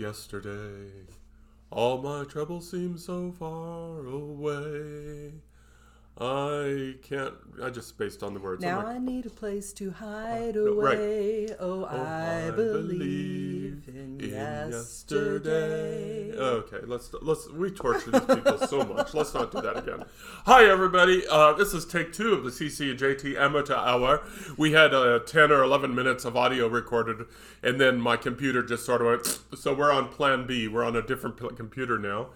yesterday. All my troubles seem so far away. I can't. I just spaced on the words. Now like, I need a place to hide no, right. away. Oh, "Oh, I believe in yesterday. Okay, let's let's we torture these people so much. Let's not do that again. Hi everybody. Uh, this is take two of the CC and JT Amateur Hour. We had uh, ten or eleven minutes of audio recorded, and then my computer just sort of went. So we're on Plan B. We're on a different computer now.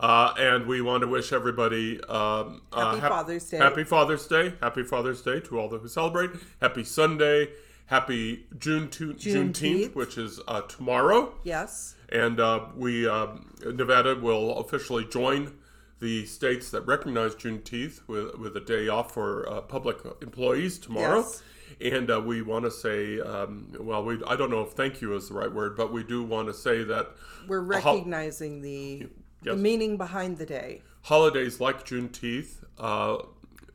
Uh, and we want to wish everybody um, uh, Happy hap- Father's Day. Happy Father's Day. Happy Father's Day to all those who celebrate. Happy Sunday. Happy June to- Juneteenth, Juneteenth. which is uh, tomorrow. Yes. And uh, we, um, Nevada will officially join the states that recognize Juneteenth with, with a day off for uh, public employees tomorrow. Yes. And uh, we want to say, um, well, we I don't know if thank you is the right word, but we do want to say that We're recognizing the, Yes. the meaning behind the day. holidays like Juneteenth. Uh,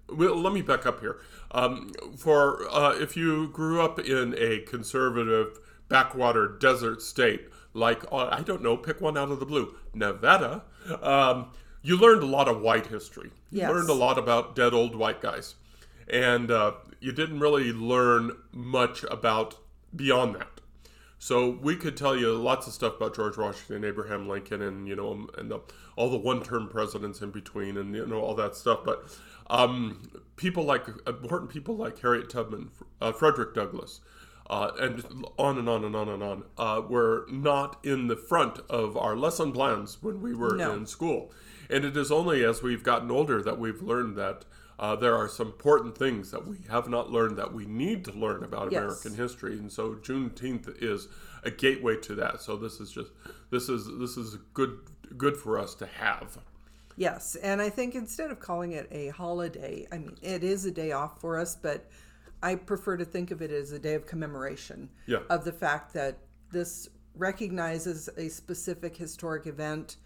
well, let me back up here. Um, for uh, if you grew up in a conservative backwater desert state, like uh, I don't know, pick one out of the blue, Nevada, um, you learned a lot of white history. You Yes. learned a lot about dead old white guys, and uh, you didn't really learn much about beyond that. So we could tell you lots of stuff about George Washington, Abraham Lincoln, and you know, and the, all the one-term presidents in between, and you know all that stuff. But um, people like important people like Harriet Tubman, uh, Frederick Douglass, uh, and on and on and on and on uh, were not in the front of our lesson plans when we were No. in school. And it is only as we've gotten older that we've learned that uh, there are some important things that we have not learned that we need to learn about Yes. American history. And so Juneteenth is a gateway to that. So this is just this is this is good good for us to have. Yes, and I think instead of calling it a holiday, I mean, it is a day off for us, but I prefer to think of it as a day of commemoration Yeah. of the fact that this recognizes a specific historic event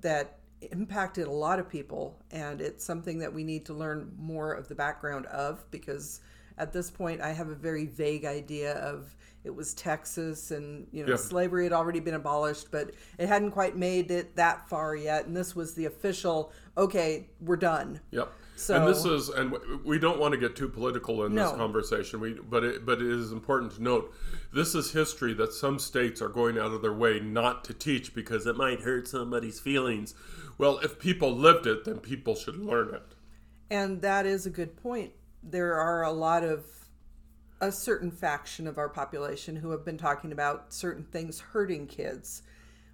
that impacted a lot of people, and it's something that we need to learn more of the background of because at this point I have a very vague idea of it was Texas and you know Yeah. slavery had already been abolished but it hadn't quite made it that far yet and this was the official okay we're done Yep. So- and this is, and we don't want to get too political in this conversation. We, but it, but it is important to note, this is history that some states are going out of their way not to teach because it might hurt somebody's feelings. Well, if people lived it, then people should learn it. And that is a good point. There are a lot of a certain faction of our population who have been talking about certain things hurting kids.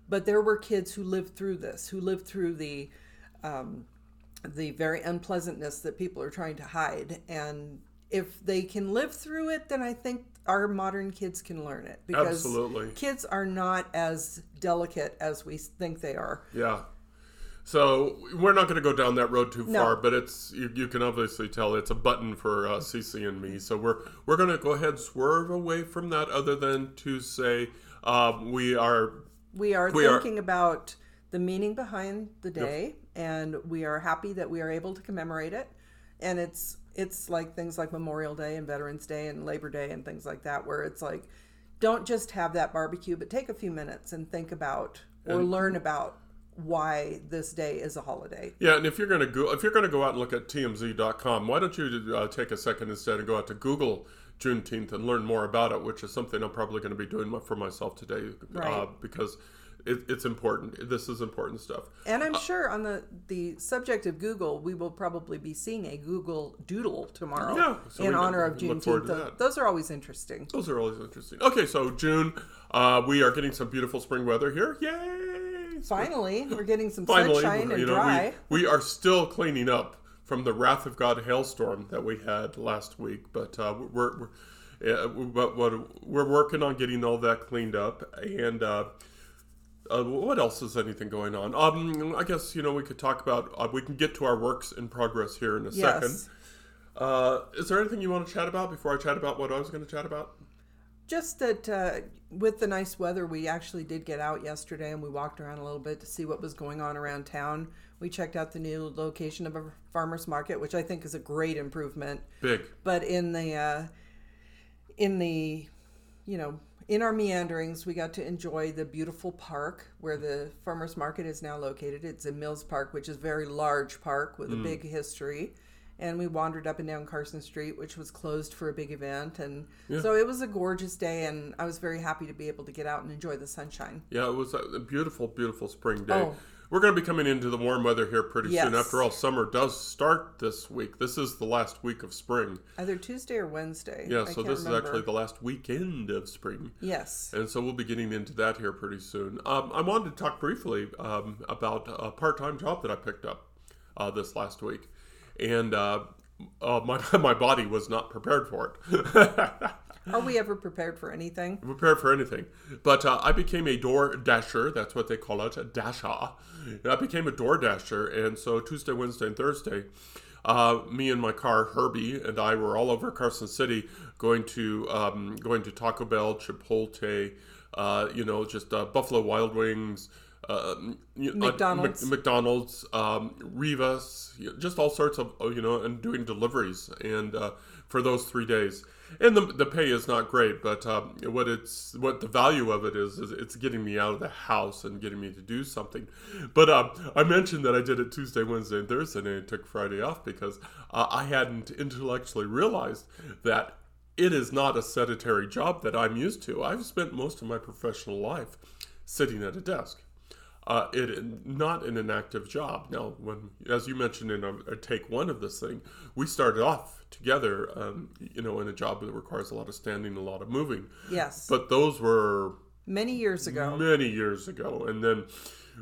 But there were kids who lived through this, who lived through the um, the very unpleasantness that people are trying to hide. And if they can live through it, then I think our modern kids can learn it because Absolutely. kids are not as delicate as we think they are. Yeah. So we're not going to go down that road too No. far, but it's you, you can obviously tell it's a button for uh, Cece and me. So we're we're going to go ahead swerve away from that, other than to say um, we are we are We are- thinking about the meaning behind the day and we are happy that we are able to commemorate it. And it's it's like things like memorial day and veterans day and labor day and things like that where it's like don't just have that barbecue but take a few minutes and think about or learn about why this day is a holiday. Yeah, and if you're going to go, if you're going to go out and look at tmz.com, why don't you uh, take a second instead and go out to Google Juneteenth and learn more about it, which is something I'm probably going to be doing for myself today, uh, because it, it's important. This is important stuff. and i'm sure on the the subject of google we will probably be seeing a google doodle tomorrow Yeah, so in honor of juneteenth that. those are always interesting Those are always interesting. Okay, so June, uh, we are getting some beautiful spring weather here. Yay! finally we're getting some Finally, sunshine and know, dry we, we are still cleaning up from the wrath of God hailstorm that we had last week, but uh, we're, we're uh, but what we're working on getting all that cleaned up and. Uh, uh, what else is anything going on? Um, I guess you know we could talk about. Uh, we can get to our works in progress here in a second. Yes. Uh, is there anything you want to chat about before I chat about what I was going to chat about? Just that uh, with the nice weather, we actually did get out yesterday and we walked around a little bit to see what was going on around town. We checked out the new location of a farmer's market, which I think is a great improvement. Big. But in the uh, in the you know in our meanderings, we got to enjoy the beautiful park where the farmers market is now located. It's in Mills Park, which is a very large park with a mm. big history. And we wandered up and down Carson Street, which was closed for a big event. And so it was a gorgeous day, and I was very happy to be able to get out and enjoy the sunshine. Yeah, it was a a beautiful, beautiful spring day. Oh. We're going to be coming into the warm weather here pretty soon. After all, summer does start this week. This is the last week of spring. Either Tuesday or Wednesday. Yeah, I so this remember. is actually the last weekend of spring. Yes. And so we'll be getting into that here pretty soon. Um, I wanted to talk briefly um, about a part time job that I picked up uh, this last week. And uh, uh, my, my body was not prepared for it. Are we ever prepared for anything? prepared for anything. But uh, I became a door dasher. That's what they call it, a dasher. I became a door dasher, and so Tuesday, Wednesday, and Thursday, uh, me and my car, Herbie, and I were all over Carson City, going to um, going to Taco Bell, Chipotle, uh, you know, just uh, Buffalo Wild Wings. Uh, uh, McDonald's. Mc- McDonald's, um, Rivas, just all sorts of, uh, you know, and doing deliveries and uh, for those three days. And the, the pay is not great, but um, what it's what the value of it is is it's getting me out of the house and getting me to do something. But um, I mentioned that I did it Tuesday, Wednesday, and Thursday, and I took Friday off because uh, I hadn't intellectually realized that it is not a sedentary job that I'm used to. I've spent most of my professional life sitting at a desk uh, it not in an active job. Now, when as you mentioned in a, a take one of this thing, we started off together, um, you know, in a job that requires a lot of standing, a lot of moving. Yes. But those were Many years ago. many years ago, and then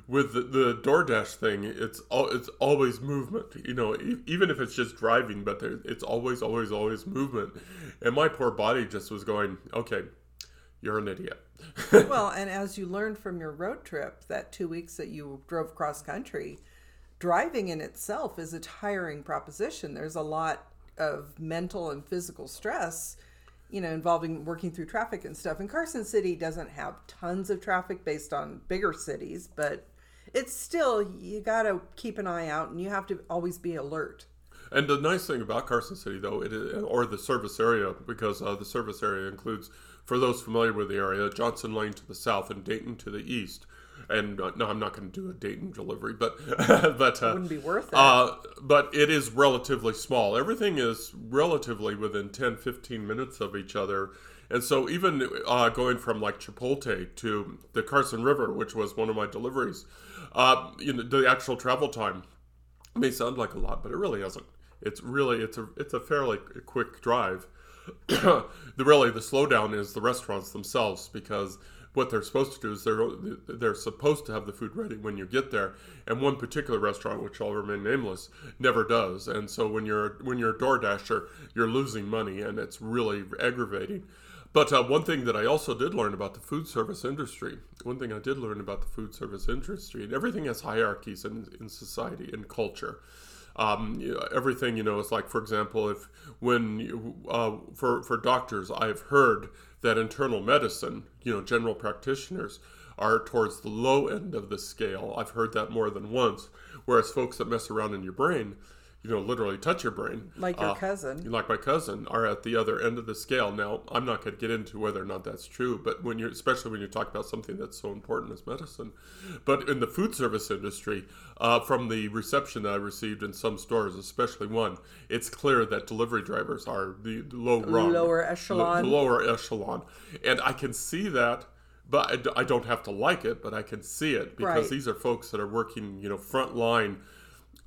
with the, the DoorDash thing, it's all it's always movement. You know, e- even if it's just driving, but there, it's always, always, always movement. And my poor body just was going, okay, you're an idiot. Well, and as you learned from your road trip, that two weeks that you drove cross country, driving in itself is a tiring proposition. There's a lot of mental and physical stress, you know, involving working through traffic and stuff. And Carson City doesn't have tons of traffic based on bigger cities, but it's still, you got to keep an eye out and you have to always be alert. And the nice thing about Carson City, though, it is, or the service area, because uh, the service area includes, for those familiar with the area, Johnson Lane to the south and Dayton to the east. And uh, no, I'm not going to do a Dayton delivery, but but uh, Wouldn't be worth it. uh, but it is relatively small. Everything is relatively within 10, 15 minutes of each other. And so even uh, going from like Chipotle to the Carson River, which was one of my deliveries, uh, you know, the actual travel time may sound like a lot, but it really isn't. It's really it's a it's a fairly quick drive. the really the slowdown is the restaurants themselves because what they're supposed to do is they're they're supposed to have the food ready when you get there, and one particular restaurant, which I'll remain nameless, never does. And so when you're when you're a door dasher, you're losing money, and it's really aggravating. But uh, one thing that I also did learn about the food service industry, one thing I did learn about the food service industry, and everything has hierarchies in, in society and culture. Um, everything you know is like, for example, if when uh, for for doctors, I've heard that internal medicine, you know, general practitioners are towards the low end of the scale. I've heard that more than once. Whereas folks that mess around in your brain, you know, literally touch your brain, like your uh, cousin. like my cousin, are at the other end of the scale. Now, I'm not going to get into whether or not that's true, but when you're, especially when you talk about something that's so important as medicine, but in the food service industry, uh, from the reception that I received in some stores, especially one, it's clear that delivery drivers are the low rung, Lower the echelon. lower echelon, and I can see that. But I don't have to like it, but I can see it because Right. these are folks that are working, you know, front line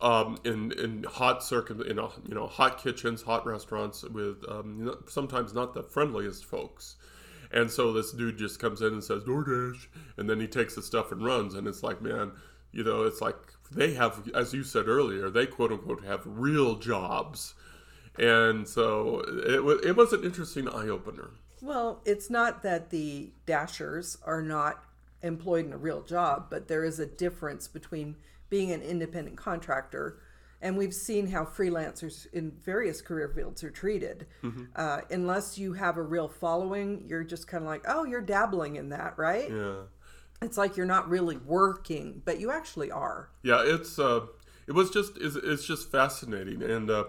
um, in in hot circum in a, you know hot kitchens, hot restaurants with um, sometimes not the friendliest folks. And so this dude just comes in and says DoorDash, and then he takes the stuff and runs, and it's like, man, you know, it's like they have, as you said earlier, they quote unquote have real jobs, and so it was it was an interesting eye opener. Well, it's not that the dashers are not employed in a real job, but there is a difference between being an independent contractor and we've seen how freelancers in various career fields are treated. Uh, unless you have a real following, you're just kind of like, oh, you're dabbling in that, right? Yeah. It's like you're not really working, but you actually are. yeah it's uh it was just it's, it's just fascinating and uh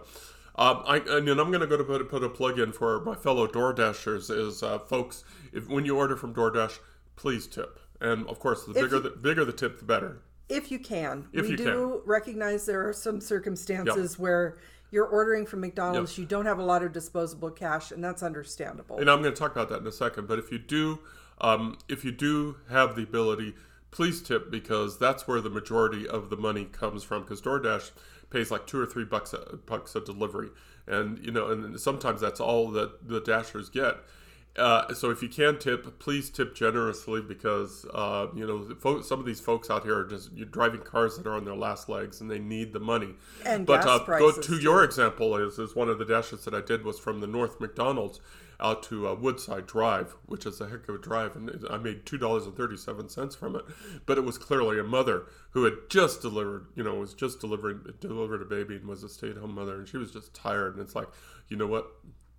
Um, I and I'm going to go to put, put a plug in for my fellow Door Dashers. Is uh, folks, if when you order from DoorDash, please tip. And of course, the bigger you- the bigger the tip, the better. If you can, If we you do recognize there are some circumstances where you're ordering from McDonald's, you don't have a lot of disposable cash, and that's understandable. And I'm going to talk about that in a second. But if you do, um, if you do have the ability, please tip because that's where the majority of the money comes from. Because DoorDash pays like two or three bucks a, bucks a delivery, and you know, and sometimes that's all that the Dashers get. Uh, so if you can tip, please tip generously because uh, you know some of these folks out here are just you're driving cars that are on their last legs and they need the money. And but gas uh, go to too. your example is is one of the dashes that I did was from the North McDonald's out to uh, Woodside Drive, which is a heck of a drive, and I made two dollars and thirty seven cents from it. But it was clearly a mother who had just delivered, you know, was just delivering delivered a baby and was a stay at home mother, and she was just tired. And it's like, you know what?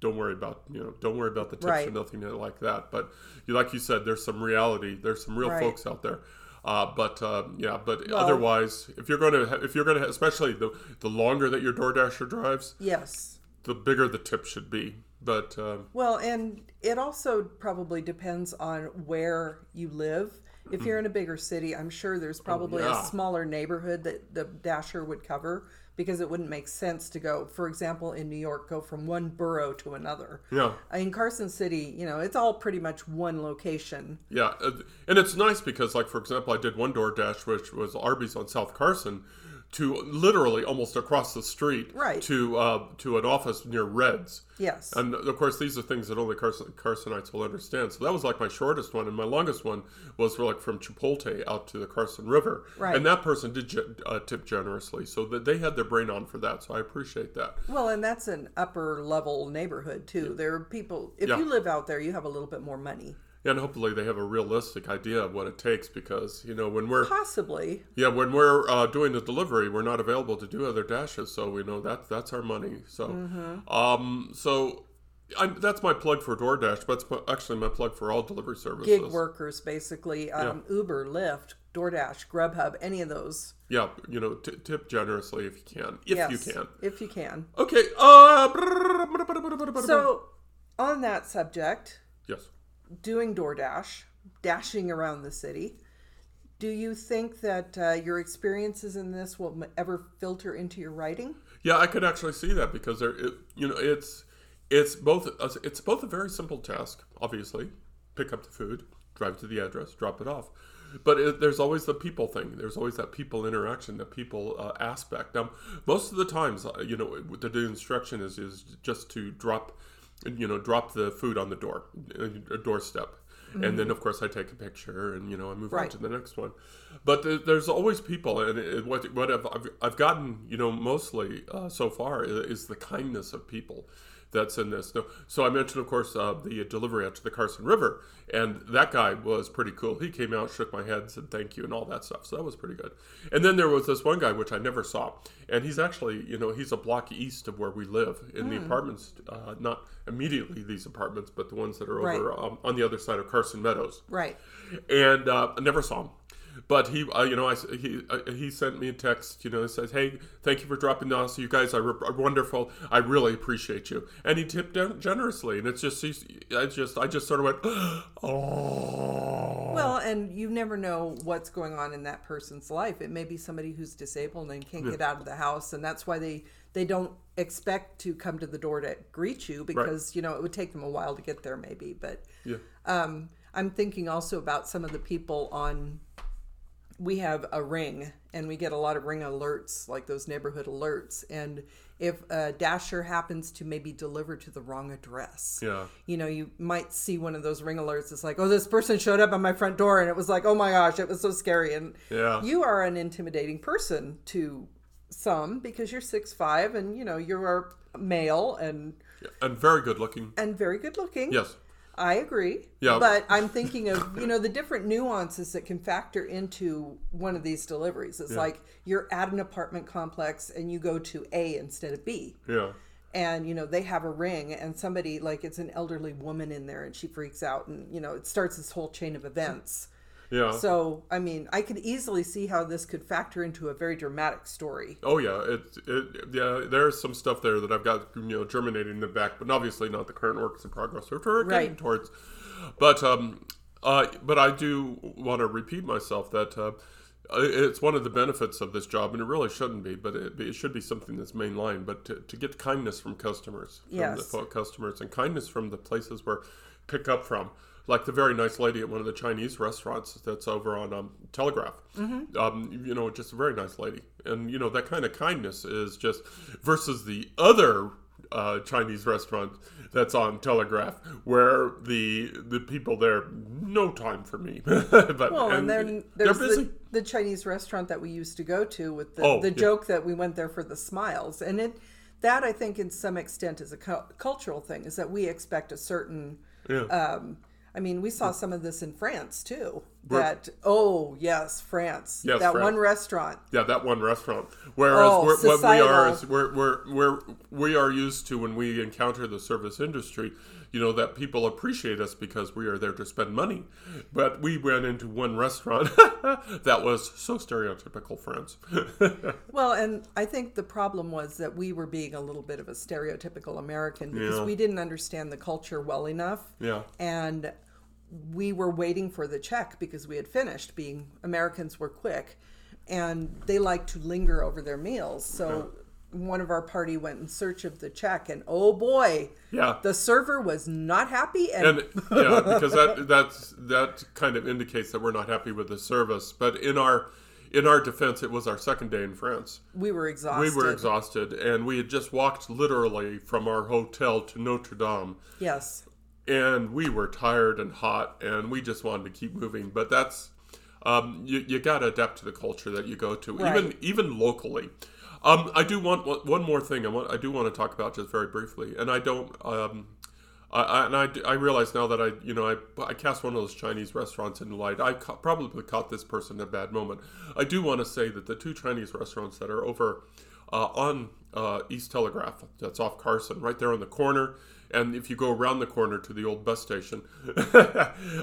Don't worry about you know, don't worry about the tips or nothing like that. But you, like you said, there's some reality. There's some real Right. folks out there. Uh, but uh, yeah, but Well- otherwise, if you're going to, if you're going to, especially the the longer that your DoorDasher drives, yes. the bigger the tip should be. But um, Well, and it also probably depends on where you live. If you're in a bigger city, I'm sure there's probably Oh, yeah. a smaller neighborhood that the dasher would cover because it wouldn't make sense to go, for example, in New York, go from one borough to another. yeah, In Carson City, you know, it's all pretty much one location. yeah, uh, and it's nice because, like for example, I did one DoorDash which was Arby's on South Carson to literally almost across the street Right. to uh, to an office near Reds. Yes. And of course, these are things that only Carson, Carsonites will understand. So that was like my shortest one, and my longest one was like from Chipotle out to the Carson River. Right. And that person did uh, tip generously, so that they had their brain on for that. So I appreciate that. Well, and that's an upper level neighborhood too. There are people. If Yeah. you live out there, you have a little bit more money. And hopefully they have a realistic idea of what it takes because you know when we're Possibly. yeah when we're uh, doing the delivery we're not available to do other dashes so we know that that's our money so Mm-hmm. um so I'm, that's my plug for DoorDash but it's actually my plug for all delivery services Gig workers, basically. Um, Uber, Lyft, DoorDash, Grubhub, any of those. yeah you know t- tip generously if you can if yes, you can If you can. okay uh So, on that subject, yes doing DoorDash, dashing around the city, do you think that uh, your experiences in this will ever filter into your writing? Yeah, I could actually see that because there, it, you know, it's it's both it's both a very simple task. Obviously, pick up the food, drive to the address, drop it off. But it, there's always the people thing. There's always that people interaction, the people uh, aspect. Now, most of the times, uh, you know, the, the instruction is is just to drop, you know, drop the food on the door, a doorstep. And then, of course, I take a picture, and you know, I move on to the next one. But there, there's always people, and it, what what I've, I've, I've gotten, you know, mostly uh, so far is, is the kindness of people that's in this. No, so I mentioned, of course, uh, the delivery out to the Carson River, and that guy was pretty cool. He came out, shook my head, said thank you, and all that stuff. So that was pretty good. And then there was this one guy which I never saw, and he's actually, you know, he's a block east of where we live in the apartments, uh, not immediately these apartments, but the ones that are over Right. um, on the other side of Carson Meadows Right. and uh, I never saw him. But he, uh, you know, I, he uh, he sent me a text. You know, says, "Hey, thank you for dropping us. You guys are, are wonderful. I really appreciate you." And he tipped gen- generously, and it's just, he's, I just, I just sort of went, "Oh." Well, and you never know what's going on in that person's life. It may be somebody who's disabled and can't get out of the house, and that's why they they don't expect to come to the door to greet you because you know it would take them a while to get there, maybe. But yeah, um, I'm thinking also about some of the people on. We have a ring, and we get a lot of ring alerts, like those neighborhood alerts. And if a dasher happens to maybe deliver to the wrong address, yeah, you know, you might see one of those ring alerts. It's like, oh, this person showed up on my front door, and it was like, oh my gosh, it was so scary. And yeah, you are an intimidating person to some because you're six five, and you know you are male and and very good looking. and very good looking. Yes, I agree. Yeah. But I'm thinking of, you know, the different nuances that can factor into one of these deliveries. It's like you're at an apartment complex and you go to A instead of B. yeah, And, you know, they have a ring and somebody, like, it's an elderly woman in there and she freaks out and, you know, it starts this whole chain of events. Yeah. So, I mean, I could easily see how this could factor into a very dramatic story. Oh yeah, it, it yeah. There's some stuff there that I've got you know germinating in the back, but obviously not the current works in progress, or getting Right. towards. But um, uh, but I do want to repeat myself that uh, it's one of the benefits of this job, and it really shouldn't be, but it, it should be something that's mainline. But to, to get kindness from customers, from Yes. the customers, and kindness from the places where pick up from. Like the very nice lady at one of the Chinese restaurants that's over on um, Telegraph. Um, you know, just a very nice lady. And, you know, that kind of kindness is just versus the other uh, Chinese restaurant that's on Telegraph, where the the people there no time for me. but Well, and, then there's the, the Chinese restaurant that we used to go to with the, Oh, the yeah. joke that we went there for the smiles. And it that I think in some extent is a cu- cultural thing is that we expect a certain yeah. um, I mean, we saw some of this in France too. That oh yes, France. Yes, that France. one restaurant. Yeah, that one restaurant. Whereas Oh, we're, what we are is we're, we're, we're, we are used to when we encounter the service industry, you know, that people appreciate us because we are there to spend money. But we went into one restaurant that was so stereotypical France. Well, and I think the problem was that we were being a little bit of a stereotypical American because Yeah. we didn't understand the culture well enough. yeah. and we were waiting for the check because we had finished being americans were quick and they like to linger over their meals so one of our party went in search of the check and oh boy Yeah. the server was not happy and, and yeah, because that that's that kind of indicates that we're not happy with the service. But in our in our defense, it was our second day in France. we were exhausted We were exhausted, and we had just walked literally from our hotel to Notre Dame, yes and we were tired and hot, and we just wanted to keep moving. But that's um, you, you got to adapt to the culture that you go to, even Right. even locally. Um, I do want one- one more thing. I want I do want to talk about just very briefly, and I don't. Um, I, I, and I, I realize now that I, you know, I, I cast one of those Chinese restaurants in light. I ca- probably caught this person at a bad moment. I do want to say that the two Chinese restaurants that are over uh, on uh, East Telegraph, that's off Carson, right there on the corner, and if you go around the corner to the old bus station,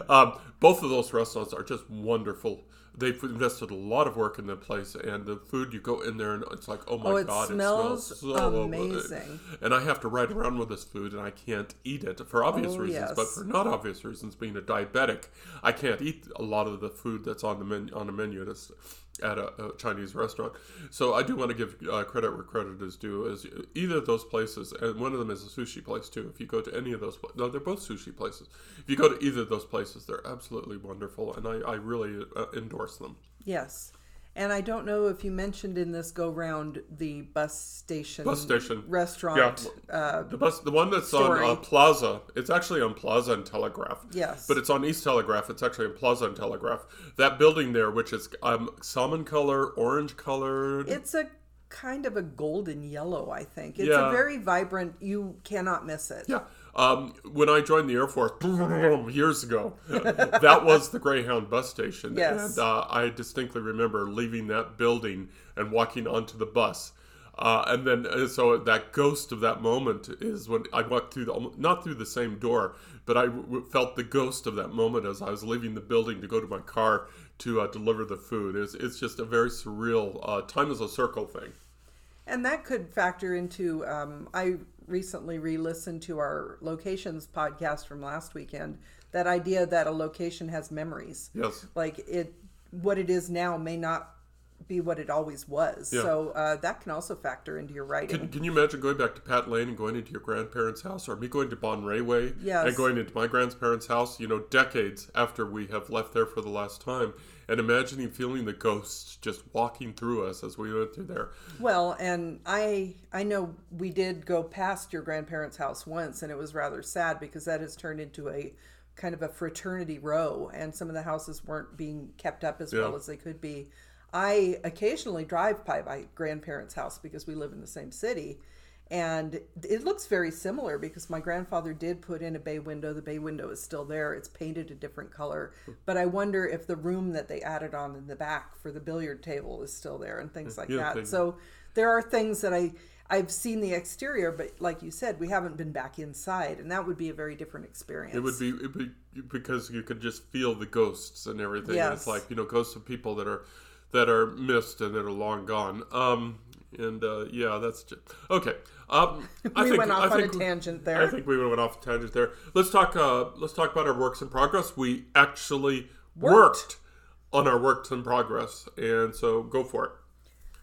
um, both of those restaurants are just wonderful. They've invested a lot of work in the place, and the food you go in there and it's like, oh my Oh, it god, smells it smells so amazing. and I have to ride around with this food, and I can't eat it for obvious Oh, reasons. But for not obvious reasons, being a diabetic, I can't eat a lot of the food that's on the menu on the menu at a, s- at a, a Chinese restaurant. So I do want to give uh, credit where credit is due. Is either of those places, and one of them is a sushi place too. If you go to any of those, no, they're both sushi places. If you go to either of those places, they're absolutely wonderful, and I, I really uh, endorse them. yes and i don't know if you mentioned in this go round the bus station Bus station. restaurant uh, The bus, the one that's Story. on uh, Plaza, it's actually on Plaza and Telegraph. Yes. But it's on East Telegraph. It's actually on Plaza and Telegraph. That building there, which is um, salmon color, orange colored. It's a kind of a golden yellow, I think. It's Yeah. a very vibrant, you cannot miss it. yeah. Um, when I joined the Air Force years ago, that was the Greyhound bus station. Yes. And uh, I distinctly remember leaving that building and walking onto the bus. Uh, and then, uh, so that ghost of that moment is when I walked through the, not through the same door, but I w- w- felt the ghost of that moment as I was leaving the building to go to my car to uh, deliver the food. It's, it's just a very surreal, uh, time is a circle thing. And that could factor into. Um, I recently re listened to our locations podcast from last weekend. That idea that a location has memories. Yes. Like it, what it is now may not be what it always was. Yeah. So uh, that can also factor into your writing. Can, can you imagine going back to Pat Lane and going into your grandparents' house, or me going to Bon Rayway Yes. and going into my grandparents' house? You know, decades after we have left there for the last time, and imagining feeling the ghosts just walking through us as we went through there. Well, and I I know we did go past your grandparents' house once, and it was rather sad because that has turned into a kind of a fraternity row, and some of the houses weren't being kept up as well as they could be. I occasionally drive by my grandparents' house because we live in the same city, and it looks very similar because my grandfather did put in a bay window. The bay window is still there. It's painted a different color, but I wonder if the room that they added on in the back for the billiard table is still there and things like Yeah, that. So there are things that I I've seen the exterior, but like you said, we haven't been back inside, and that would be a very different experience. It would be, be because you could just feel the ghosts and everything. And it's like you know ghosts of people that are that are missed and that are long gone. Um, and uh, yeah, that's just okay. Um, I we think, went I off on a tangent there. I think we went off a tangent there. Let's talk. Uh, let's talk about our works in progress. We actually worked, Worked. on our works in progress, and so go for it.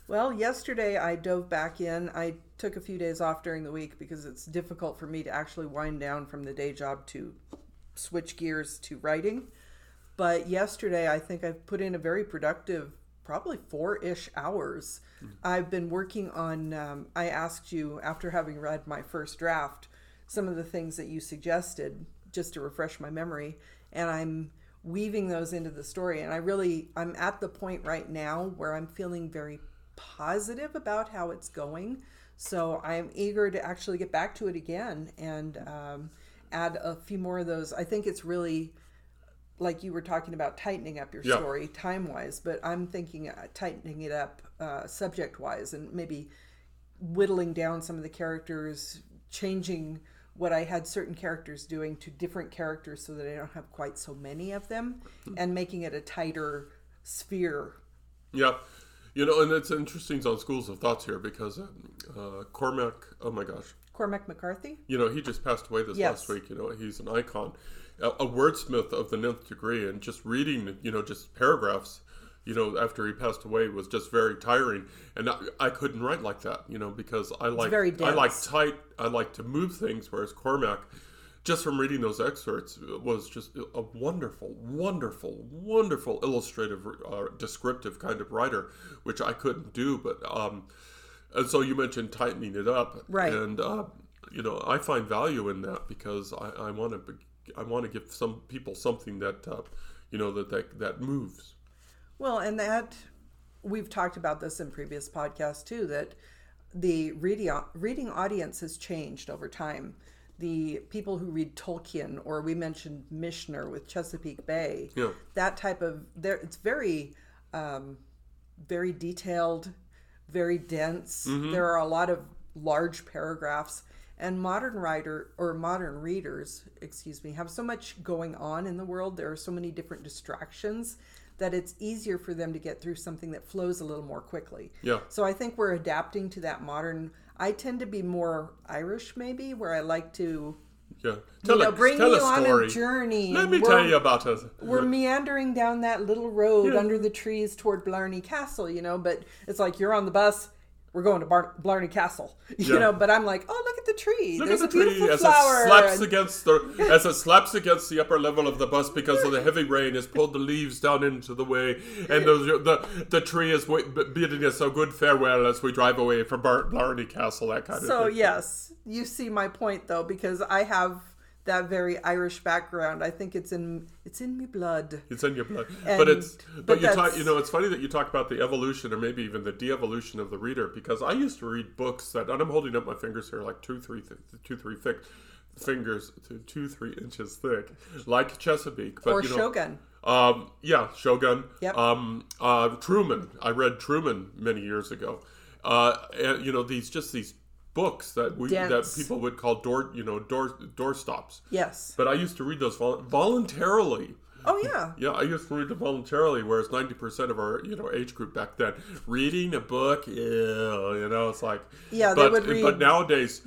Well, yesterday I dove back in. I took a few days off during the week because it's difficult for me to actually wind down from the day job to switch gears to writing. But yesterday I think I've put in a very productive, probably four ish hours. I've been working on, um, I asked you after having read my first draft, some of the things that you suggested just to refresh my memory. And I'm weaving those into the story. And I really, I'm at the point right now where I'm feeling very positive about how it's going. So I'm eager to actually get back to it again and um, add a few more of those. I think it's really like you were talking about tightening up your Yeah. story time wise, but I'm thinking uh, tightening it up uh, subject wise and maybe whittling down some of the characters, changing what I had certain characters doing to different characters so that I don't have quite so many of them, and making it a tighter sphere. Yeah, you know, and it's interesting on schools of thoughts here because um, uh, Cormac. Oh my gosh, Cormac McCarthy? you know, he just passed away this Yes. last week. You know, he's an icon, a, a wordsmith of the nth degree, and just reading, you know, just paragraphs, you know, after he passed away was just very tiring, and I, I couldn't write like that, you know, because I like very I like tight, I like to move things, whereas Cormac. Just from reading those excerpts was just a wonderful, wonderful, wonderful illustrative, uh, descriptive kind of writer, which I couldn't do. But um, and so you mentioned tightening it up, Right. And uh, you know, I find value in that because I, I want to, I want to give some people something that, uh, you know, that that, that moves. Well, and that we've talked about this in previous podcasts too. That the reading reading audience has changed over time. The people who read Tolkien, or we mentioned Michener with Chesapeake Bay, Yeah. that type of there, it's very, um, very detailed, very dense. There are a lot of large paragraphs, and modern writer or modern readers, excuse me, have so much going on in the world. There are so many different distractions that it's easier for them to get through something that flows a little more quickly. Yeah. So I think we're adapting to that modern. I tend to be more Irish, maybe, where I like to Yeah, Tell you know, a, bring tell you a on a journey. Let me tell you about us. we're meandering down that little road Yeah. under the trees toward Blarney Castle, you know, but it's like you're on the bus, we're going to Bar- Blarney Castle, you Yeah. know, but I'm like, oh, look at the tree. Look There's at the a beautiful tree as flower. it slaps against the as it slaps against the upper level of the bus because of the heavy rain has pulled the leaves down into the way, and the the, the tree is bidding us a good farewell as we drive away from Bar- Blarney Castle. That kind so of thing. So yes, you see my point though, because I have that very Irish background. I think it's in it's in me blood. It's in your blood, And- but it's but, but you talk. You know, it's funny that you talk about the evolution or maybe even the de-evolution of the reader because I used to read books that, and I'm holding up my fingers here like two, three, th- two, three thick fingers, two, two, three inches thick, like Chesapeake, but Or you know, Shogun. Um, yeah, Shogun. Yep. Um, uh, Truman. I read Truman many years ago. Uh, and, you know these just these books that we that people would call door you know door door stops. Yes. But I used to read those vol- voluntarily. Oh yeah. Yeah, I used to read them voluntarily, whereas ninety percent of our you know age group back then reading a book, ew, you know, it's like Yeah, they But would read- but nowadays,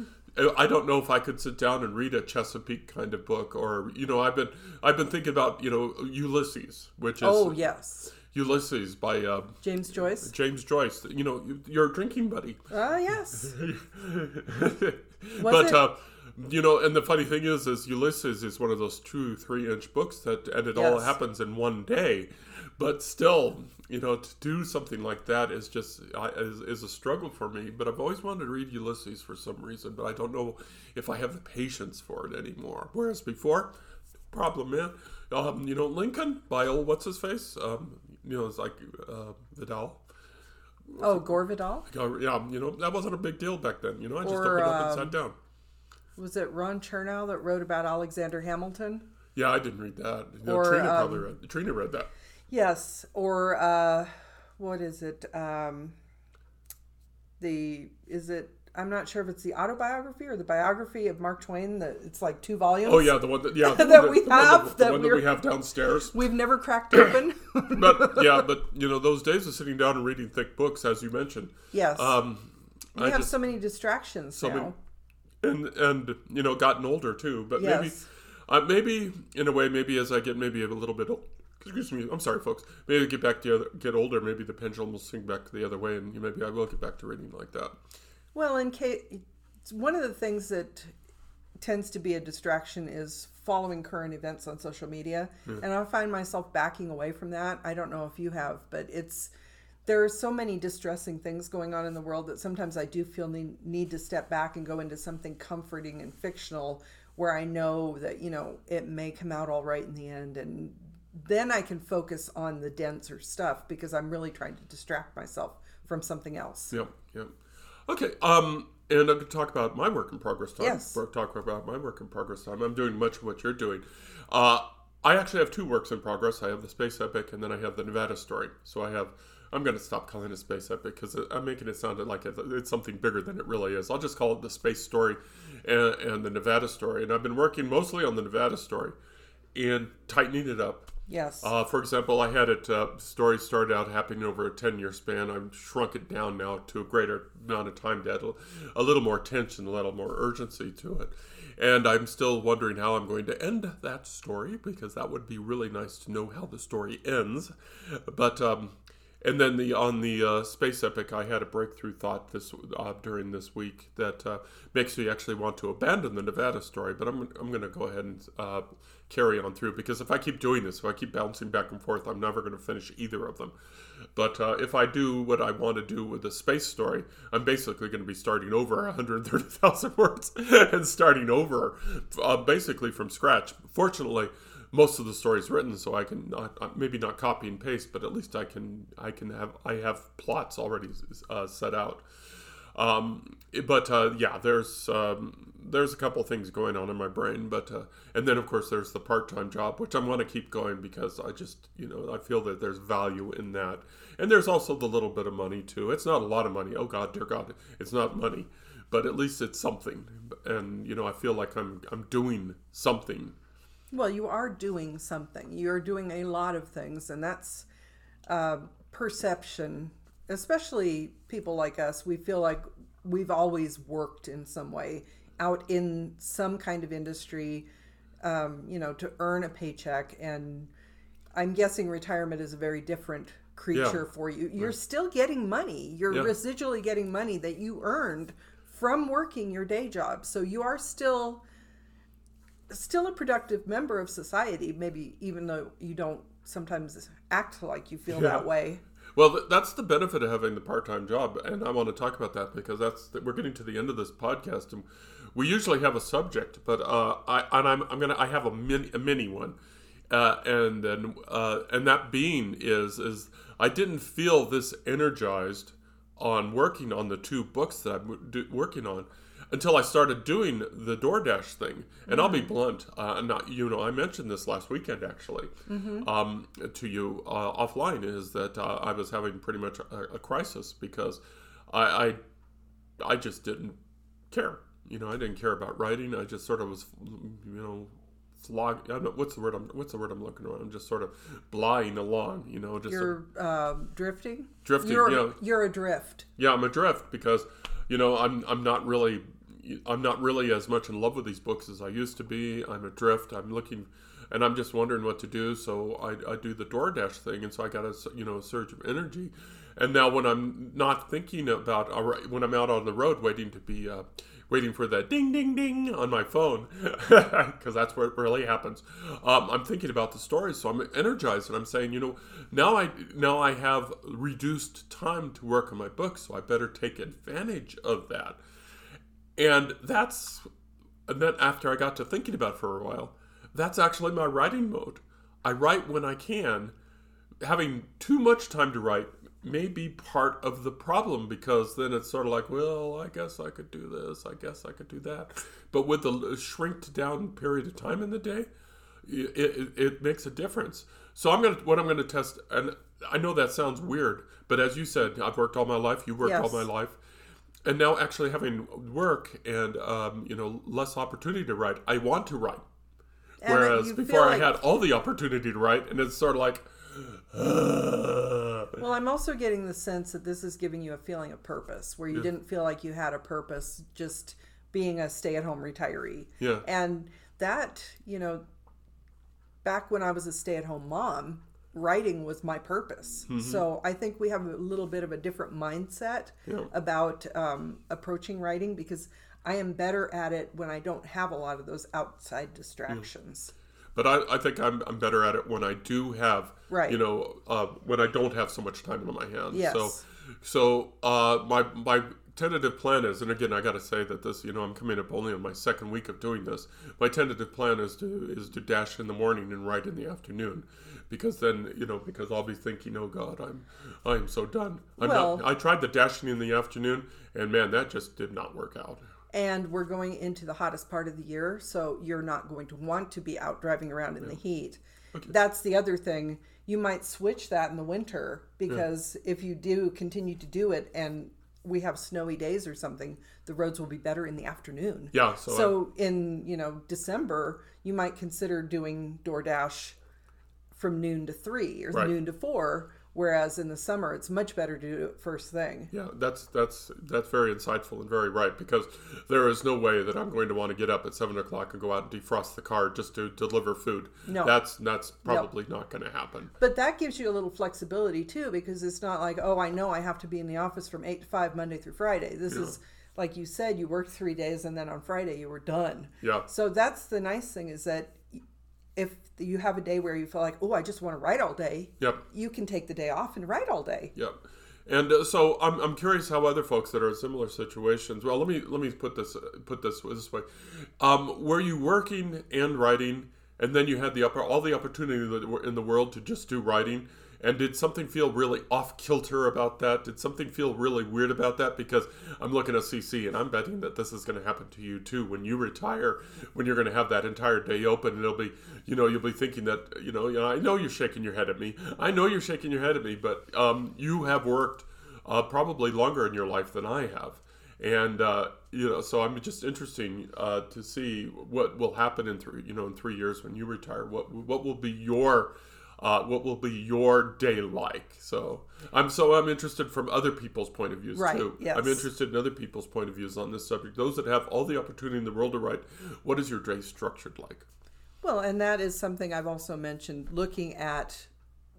I don't know if I could sit down and read a Chesapeake kind of book, or you know, I've been I've been thinking about you know Ulysses, which is Oh yes. Ulysses by uh, James Joyce. James Joyce. You know, your drinking buddy. Ah yes. but uh, you know, and the funny thing is, is Ulysses is one of those two, three-inch books that, and it all happens in one day. But still, you know, to do something like that is just is, is a struggle for me. But I've always wanted to read Ulysses for some reason, but I don't know if I have the patience for it anymore. Whereas before, problem, man. Um, you know, Lincoln by old what's his face. Um, you know, it's like uh, Vidal. Oh, Gore Vidal. Yeah, you know, that wasn't a big deal back then. You know, I just Or, opened up and um, sat down. Was it Ron Chernow that wrote about Alexander Hamilton? Yeah, I didn't read that. No, Or, Trina um, probably read. Trina read that. Yes, or uh, what is it? Um, the is it I'm not sure if it's the autobiography or the biography of Mark Twain. That it's like two volumes. Oh yeah, the one that yeah That one we the have, that, the that one that we have downstairs. We've never cracked open. but yeah, but you know those days of sitting down and reading thick books, as you mentioned. yes. Um, we I have just so many distractions now. many- and and you know gotten older too. But maybe uh, maybe in a way, maybe as I get maybe a little bit. old Excuse me. I'm sorry, folks. Maybe I get back to the other, get older. Maybe the pendulum will swing back the other way, and maybe I will get back to reading like that. Well, in case one of the things that tends to be a distraction is following current events on social media, hmm. and I find myself backing away from that. I don't know if you have, but it's there are so many distressing things going on in the world that sometimes I do feel need, need to step back and go into something comforting and fictional where I know that you know it may come out all right in the end and then I can focus on the denser stuff because I'm really trying to distract myself from something else. Yep, yep. Okay, um, and I'm going to talk about my work in progress time. Yes. Talk about my work in progress time. I'm doing much of what you're doing. Uh, I actually have two works in progress. I have the Space Epic, and then I have the Nevada Story. So I have. I'm going to stop calling it Space Epic because I'm making it sound like it's something bigger than it really is. I'll just call it the Space Story and, and the Nevada Story. And I've been working mostly on the Nevada Story and tightening it up. Yes. Uh, for example, I had it. Uh, story started out happening over a ten-year span. I've shrunk it down now to a greater amount of time to add a little more tension, a little more urgency to it. And I'm still wondering how I'm going to end that story because that would be really nice to know how the story ends. But um, and then the on the uh, space epic, I had a breakthrough thought this uh, during this week that uh, makes me actually want to abandon the Nevada story. But I'm I'm going to go ahead and uh, carry on through because if I keep doing this, if I keep bouncing back and forth, I'm never going to finish either of them. But uh, if I do what I want to do with the space story, I'm basically going to be starting over 130,000 words and starting over uh, basically from scratch. Fortunately, most of the story is written, so I can not uh, maybe not copy and paste, but at least I can I can have I have plots already uh, set out. Um, but uh, yeah, there's um, there's a couple things going on in my brain, but uh, and then of course there's the part time job, which I'm going to keep going because I just you know I feel that there's value in that, and there's also the little bit of money too. It's not a lot of money. Oh God, dear God, it's not money, but at least it's something, and you know I feel like I'm I'm doing something. Well, you are doing something. You're doing a lot of things, and that's uh, perception. Especially people like us, we feel like we've always worked in some way out in some kind of industry, um, you know, to earn a paycheck. And I'm guessing retirement is a very different creature for you. You're still getting money. You're Yeah. residually getting money that you earned from working your day job. So you are still still a productive member of society, maybe even though you don't sometimes act like you feel Yeah. that way. Well, th- that's the benefit of having the part-time job, and I want to talk about that because that's we're getting to the end of this podcast, and we usually have a subject, but uh, I and I'm, I'm gonna I have a mini a mini one, uh, and and uh, and that being is is I didn't feel this energized on working on the two books that I'm do, working on until I started doing the DoorDash thing. And I'll be blunt, uh, not you know I mentioned this last weekend actually um, to you uh, offline is that uh, I was having pretty much a, a crisis because I, I I just didn't care. You know, I didn't care about writing. I just sort of was, you know, flog. I don't what's the word. I'm what's the word I'm looking for. I'm just sort of blighting along. You know, just You're um, drifting. drifting. You're yeah, you're adrift. yeah, I'm adrift because you know I'm I'm not really I'm not really as much in love with these books as I used to be. I'm adrift. I'm looking, and I'm just wondering what to do. So I, I do the DoorDash thing, and so I got a you know a surge of energy. And now when I'm not thinking about all right, when I'm out on the road waiting to be uh, waiting for that ding ding ding on my phone because that's where it really happens. Um, I'm thinking about the stories, so I'm energized, and I'm saying, you know, now I now I have reduced time to work on my book, so I better take advantage of that. And that's and then after I got to thinking about it for a while, that's actually my writing mode. I write when I can. Having too much time to write may be part of the problem because then it's sort of like, well, I guess I could do this, I guess I could do that. But with the shrinked down period of time in the day, it, it, it makes a difference. So I'm gonna what I'm gonna test, and I know that sounds weird, but as you said, I've worked all my life. You worked all my life. And now actually having work and um, you know less opportunity to write, I want to write. And Whereas before I had all the opportunity to write, and it's sort of like, Well, I'm also getting the sense that this is giving you a feeling of purpose, where you didn't feel like you had a purpose just being a stay-at-home retiree. Yeah. And that, you know, back when I was a stay-at-home mom, writing was my purpose. Mm-hmm. So I think we have a little bit of a different mindset Yeah. about um, approaching writing because I am better at it when I don't have a lot of those outside distractions. But I, I think I'm, I'm better at it when I do have, Right. you know, uh, when I don't have so much time on my hands. Yes. So, so uh, my my tentative plan is, and again, I got to say that this, you know, I'm coming up only on my second week of doing this. My tentative plan is to is to dash in the morning and write in the afternoon, because then, you know, because I'll be thinking, oh God, I'm I'm so done. I'm Well- not. I tried the dashing in the afternoon, and man, that just did not work out. and we're going into the hottest part of the year so you're not going to want to be out driving around in the heat that's the other thing you might switch that in the winter because if you do continue to do it and we have snowy days or something the roads will be better in the afternoon Yeah. So, so in you know december you might consider doing doordash from noon to three or Right. noon to four whereas in the summer it's much better to do it first thing Yeah, that's that's that's very insightful and very right because there is no way that I'm going to want to get up at seven o'clock and go out and defrost the car just to deliver food. No. that's that's probably not going to happen. But that gives you a little flexibility too, because it's not like, oh, I know I have to be in the office from eight to five Monday through Friday. This is like you said, you worked three days and then on Friday you were done. Yeah, So that's the nice thing is that if you have a day where you feel like, oh, I just want to write all day, yep, you can take the day off and write all day. yep. And uh, so I'm, I'm curious how other folks that are in similar situations. Well, let me let me put this put this this way. Um, were you working and writing, and then you had the upper all the opportunity in the world to just do writing? And did something feel really off kilter about that? Did something feel really weird about that? Because I'm looking at CC and I'm betting that this is going to happen to you too when you retire, when you're going to have that entire day open and it'll be, you know, you'll be thinking that, you know, I know you're shaking your head at me. I know you're shaking your head at me, but um, you have worked uh, probably longer in your life than I have. And uh, you know, so I'm just interesting uh, to see what will happen in three, you know, in three years when you retire. What what will be your uh, what will be your day like? So I'm so I'm interested from other people's point of views Right, too. yes. I'm interested in other people's point of views on this subject. Those that have all the opportunity in the world to write, what is your day structured like? Well, and that is something I've also mentioned looking at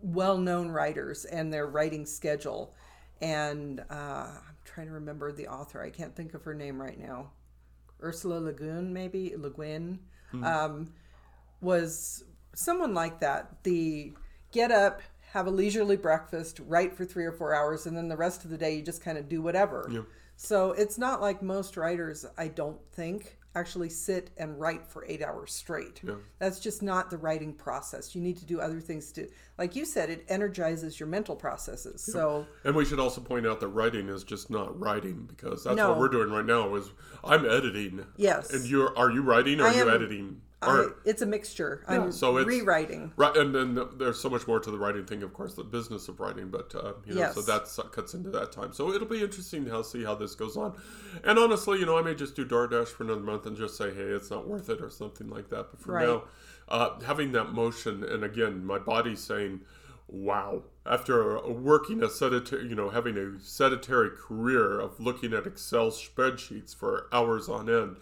well known writers and their writing schedule. And uh, I'm trying to remember the author. I can't think of her name right now. Ursula Le Guin, maybe? Le Guin. Um, was someone like that. The get up, have a leisurely breakfast, write for three or four hours, and then the rest of the day you just kind of do whatever. Yeah. So it's not like most writers, I don't think, actually sit and write for eight hours straight. Yeah. That's just not the writing process. You need to do other things to, like you said, it energizes your mental processes. So And we should also point out that writing is just not writing because that's No. what we're doing right now. Is I'm editing. Yes. And you're are you writing or are you am- I, it's a mixture. I'm so it's- rewriting. right, and then there's so much more to the writing thing, of course, the business of writing, but uh, you know, Yes. so that cuts into that time. So it'll be interesting to see how this goes on. And honestly, you know, I may just do DoorDash for another month and just say, hey, it's not worth it or something like that. But for Right. now, uh, having that motion, and again, my body saying, wow after working a sedentary you know having a sedentary career of looking at excel spreadsheets for hours on end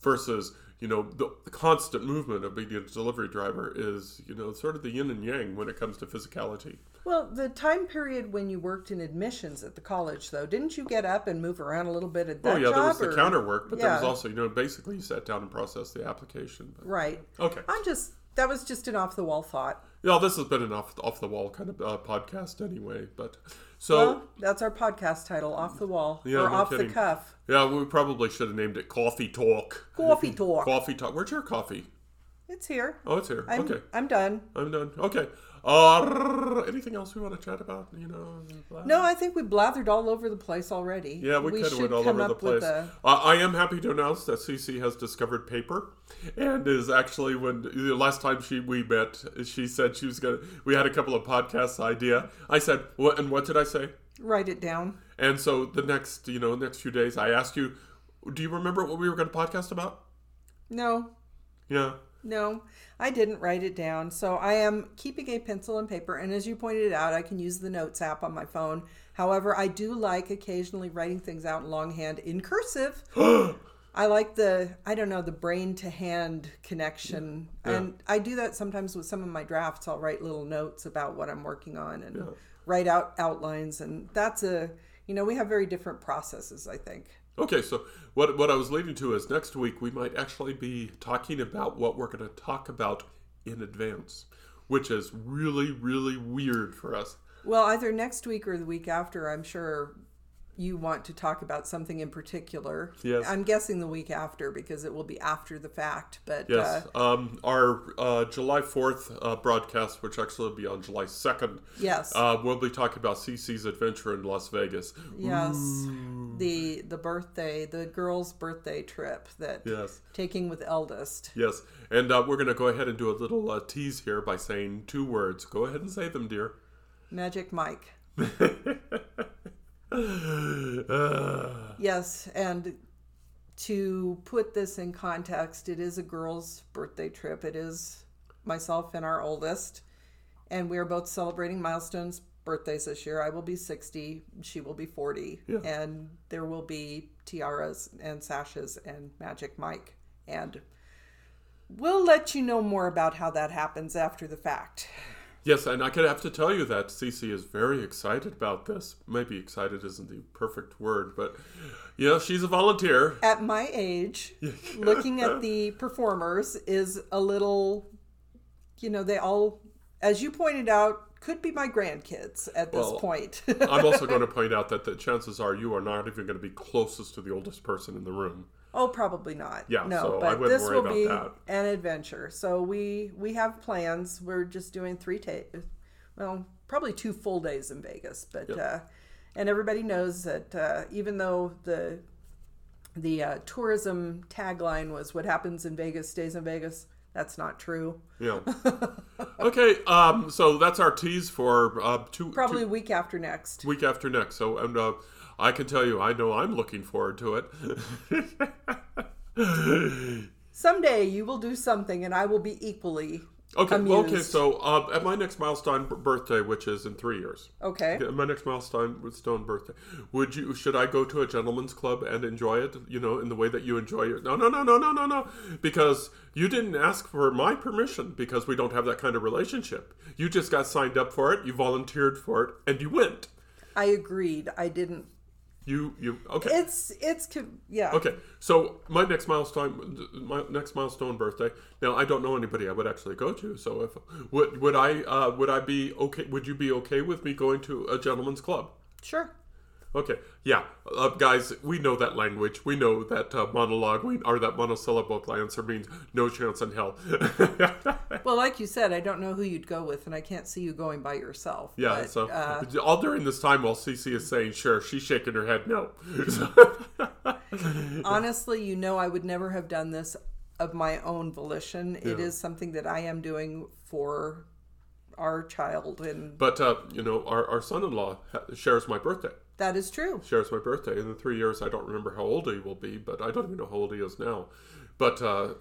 versus you know the constant movement of being a delivery driver is you know sort of the yin and yang when it comes to physicality Well, the time period when you worked in admissions at the college, though, didn't you get up and move around a little bit at that oh yeah job? there was the or- counter work but there was also you know basically you sat down and processed the application but, Right. okay I'm just, that was just an off the wall thought. yeah this has been an off, off the wall kind of uh, podcast anyway but so Well, that's our podcast title, Off the Wall Yeah, or no Off kidding. the Cuff. yeah we probably should have named it coffee talk Coffee Talk. coffee talk where's your coffee It's here. oh it's here I'm, okay I'm done. I'm done. Okay. Uh, anything else we want to chat about? You know. blah? No, I think we blathered all over the place already. Yeah, we, kind of went all over the place. a- Uh, I am happy to announce that CC has discovered paper, and is actually when the last time she we met, she said she was gonna. We had a couple of podcasts idea. I said, "What?" And what did I say? Write it down. And so the next, you know, next few days, I asked you, do you remember what we were going to podcast about? No, Yeah. No, I didn't write it down. So I am keeping a pencil and paper. And as you pointed out, I can use the notes app on my phone. However, I do like occasionally writing things out in longhand in cursive. I like the, I don't know, the brain to hand connection. Yeah. And I do that sometimes with some of my drafts. I'll write little notes about what I'm working on and Yeah. write out outlines. And that's a, you know, we have very different processes, I think. Okay, so what what I was leading to is next week we might actually be talking about what we're going to talk about in advance, which is really really weird for us. Well, either next week or the week after, I'm sure you want to talk about something in particular. Yes. I'm guessing the week after because it will be after the fact. But Yes, uh, um, our uh, July fourth uh, broadcast, which actually will be on July second, yes, uh, we'll be talking about CC's adventure in Las Vegas. yes, the the birthday, the girl's birthday trip that Yes, taking with eldest. yes, and uh, we're going to go ahead and do a little uh, tease here by saying two words. Go ahead and say them, dear. Magic Mike. Yes, and to put this in context, it is a girl's birthday trip. It is myself and our oldest, and we are both celebrating milestones birthdays this year. I will be 60, she will be 40, Yeah. and there will be tiaras and sashes and Magic Mike. And we'll let you know more about how that happens after the fact. Yes, and I could have to tell you that Cece is very excited about this. Maybe excited isn't the perfect word, but you know, she's a volunteer. At my age, looking at the performers is a little, you know, they all, as you pointed out, could be my grandkids at this Well, point. I'm also going to point out that the chances are you are not even going to be closest to the oldest person in the room. Oh, probably not. Yeah, no, so but this will be that. an adventure. So we we have plans. We're just doing three ta- well, probably two full days in Vegas, but Yep. uh, and everybody knows that uh, even though the the uh, tourism tagline was "What happens in Vegas stays in Vegas," that's not true. Yeah. okay. Um. So that's our tease for uh, two Probably two- week after next. week after next. So and uh, I can tell you, I know I'm looking forward to it. Someday you will do something, and I will be equally Okay. well, Okay. So uh, at my next milestone b- birthday, which is in three years. okay. Yeah, my next milestone with Stone birthday. Would you? Should I go to a gentleman's club and enjoy it? You know, in the way that you enjoy it? No, no, no, no, no, no, no. Because you didn't ask for my permission. Because we don't have that kind of relationship. You just got signed up for it. You volunteered for it, and you went. I agreed. I didn't. You, you. Okay. It's it's yeah. Okay, so my next milestone, my next milestone birthday. Now I don't know anybody I would actually go to. So if would would I uh, would I be okay? Would you be okay with me going to a gentleman's club? Sure. Okay, yeah, uh, guys, we know that language. We know that uh, monologue. We or that monosyllable answer means no chance in hell. Well, like you said, I don't know who you'd go with, and I can't see you going by yourself. yeah, but, so uh, all during this time while Cece is saying sure, she's shaking her head no. honestly, you know, I would never have done this of my own volition. It Yeah. is something that I am doing for our child, and but uh, you know, our, our son-in-law ha- shares my birthday. That is true. shares my birthday. In the three years, I don't remember how old he will be, but I don't even know how old he is now. But uh,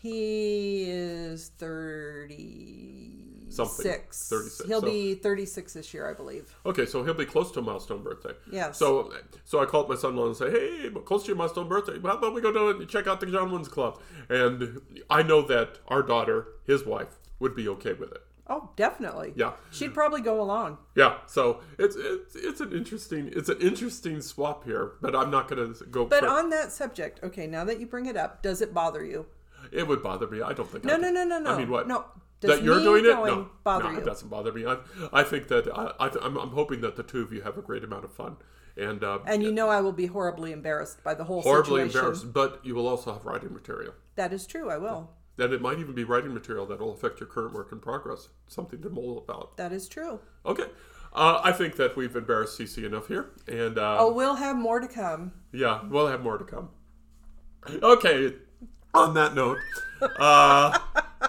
He is thirty Something. six. 36, He'll so- be thirty six this year, I believe. okay, so he'll be close to a milestone birthday. Yes. So, so I called my son-in-law and say, "Hey, close to your milestone birthday. How about we go down and check out the gentleman's club?" And I know that our daughter, his wife, would be okay with it. Oh, definitely. Yeah, She'd probably go along. yeah. So it's it's it's an interesting it's an interesting swap here, but I'm not going to go. But for- on that subject, okay, now that you bring it up, does it bother you? it would bother me. I don't think. No, I no, no, no, no. I mean, what? No. Does that you're doing it? going No, bother no, you? it doesn't bother me. I, I think that I, I, I'm, I'm hoping that the two of you have a great amount of fun and, uh, And you know I will be horribly embarrassed by the whole horribly situation. embarrassed. But you will also have writing material, That is true. I will. And it might even be writing material that will affect your current work in progress. Something to mull about. That is true. Okay, uh, I think that we've embarrassed CC enough here, and uh, Oh, we'll have more to come. yeah, we'll have more to come. Okay, on that note, uh,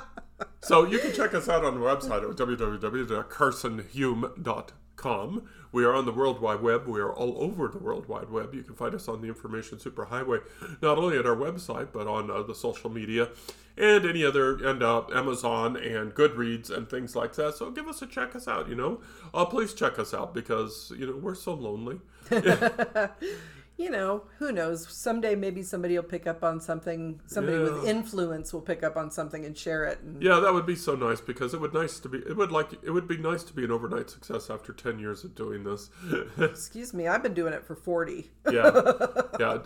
so you can check us out on the website at www.carsonhume.com. com. We are on the World Wide Web. We are all over the World Wide Web. You can find us on the Information Superhighway, not only at our website, but on uh, the social media and any other, and uh, Amazon and Goodreads and things like that. So give us a check us out, you know. Uh, please check us out because, you know, we're so lonely. you know, who knows? Someday maybe somebody will pick up on something. Somebody with influence will pick up on something and share it. And Yeah, that would be so nice because it would nice to be. It would like it would be nice to be an overnight success after ten years of doing this. excuse me, I've been doing it for forty. yeah, yeah.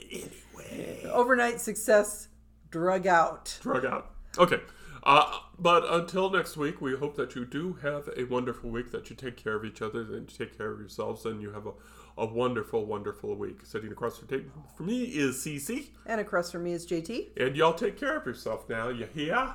Anyway, Overnight success, drug out. drug out. Okay, uh, but until next week, we hope that you do have a wonderful week. That you take care of each other, and you take care of yourselves, and you have a, a wonderful, wonderful week. Sitting across the table for me is Cece, And across from me is JT. and y'all take care of yourself now. You hear?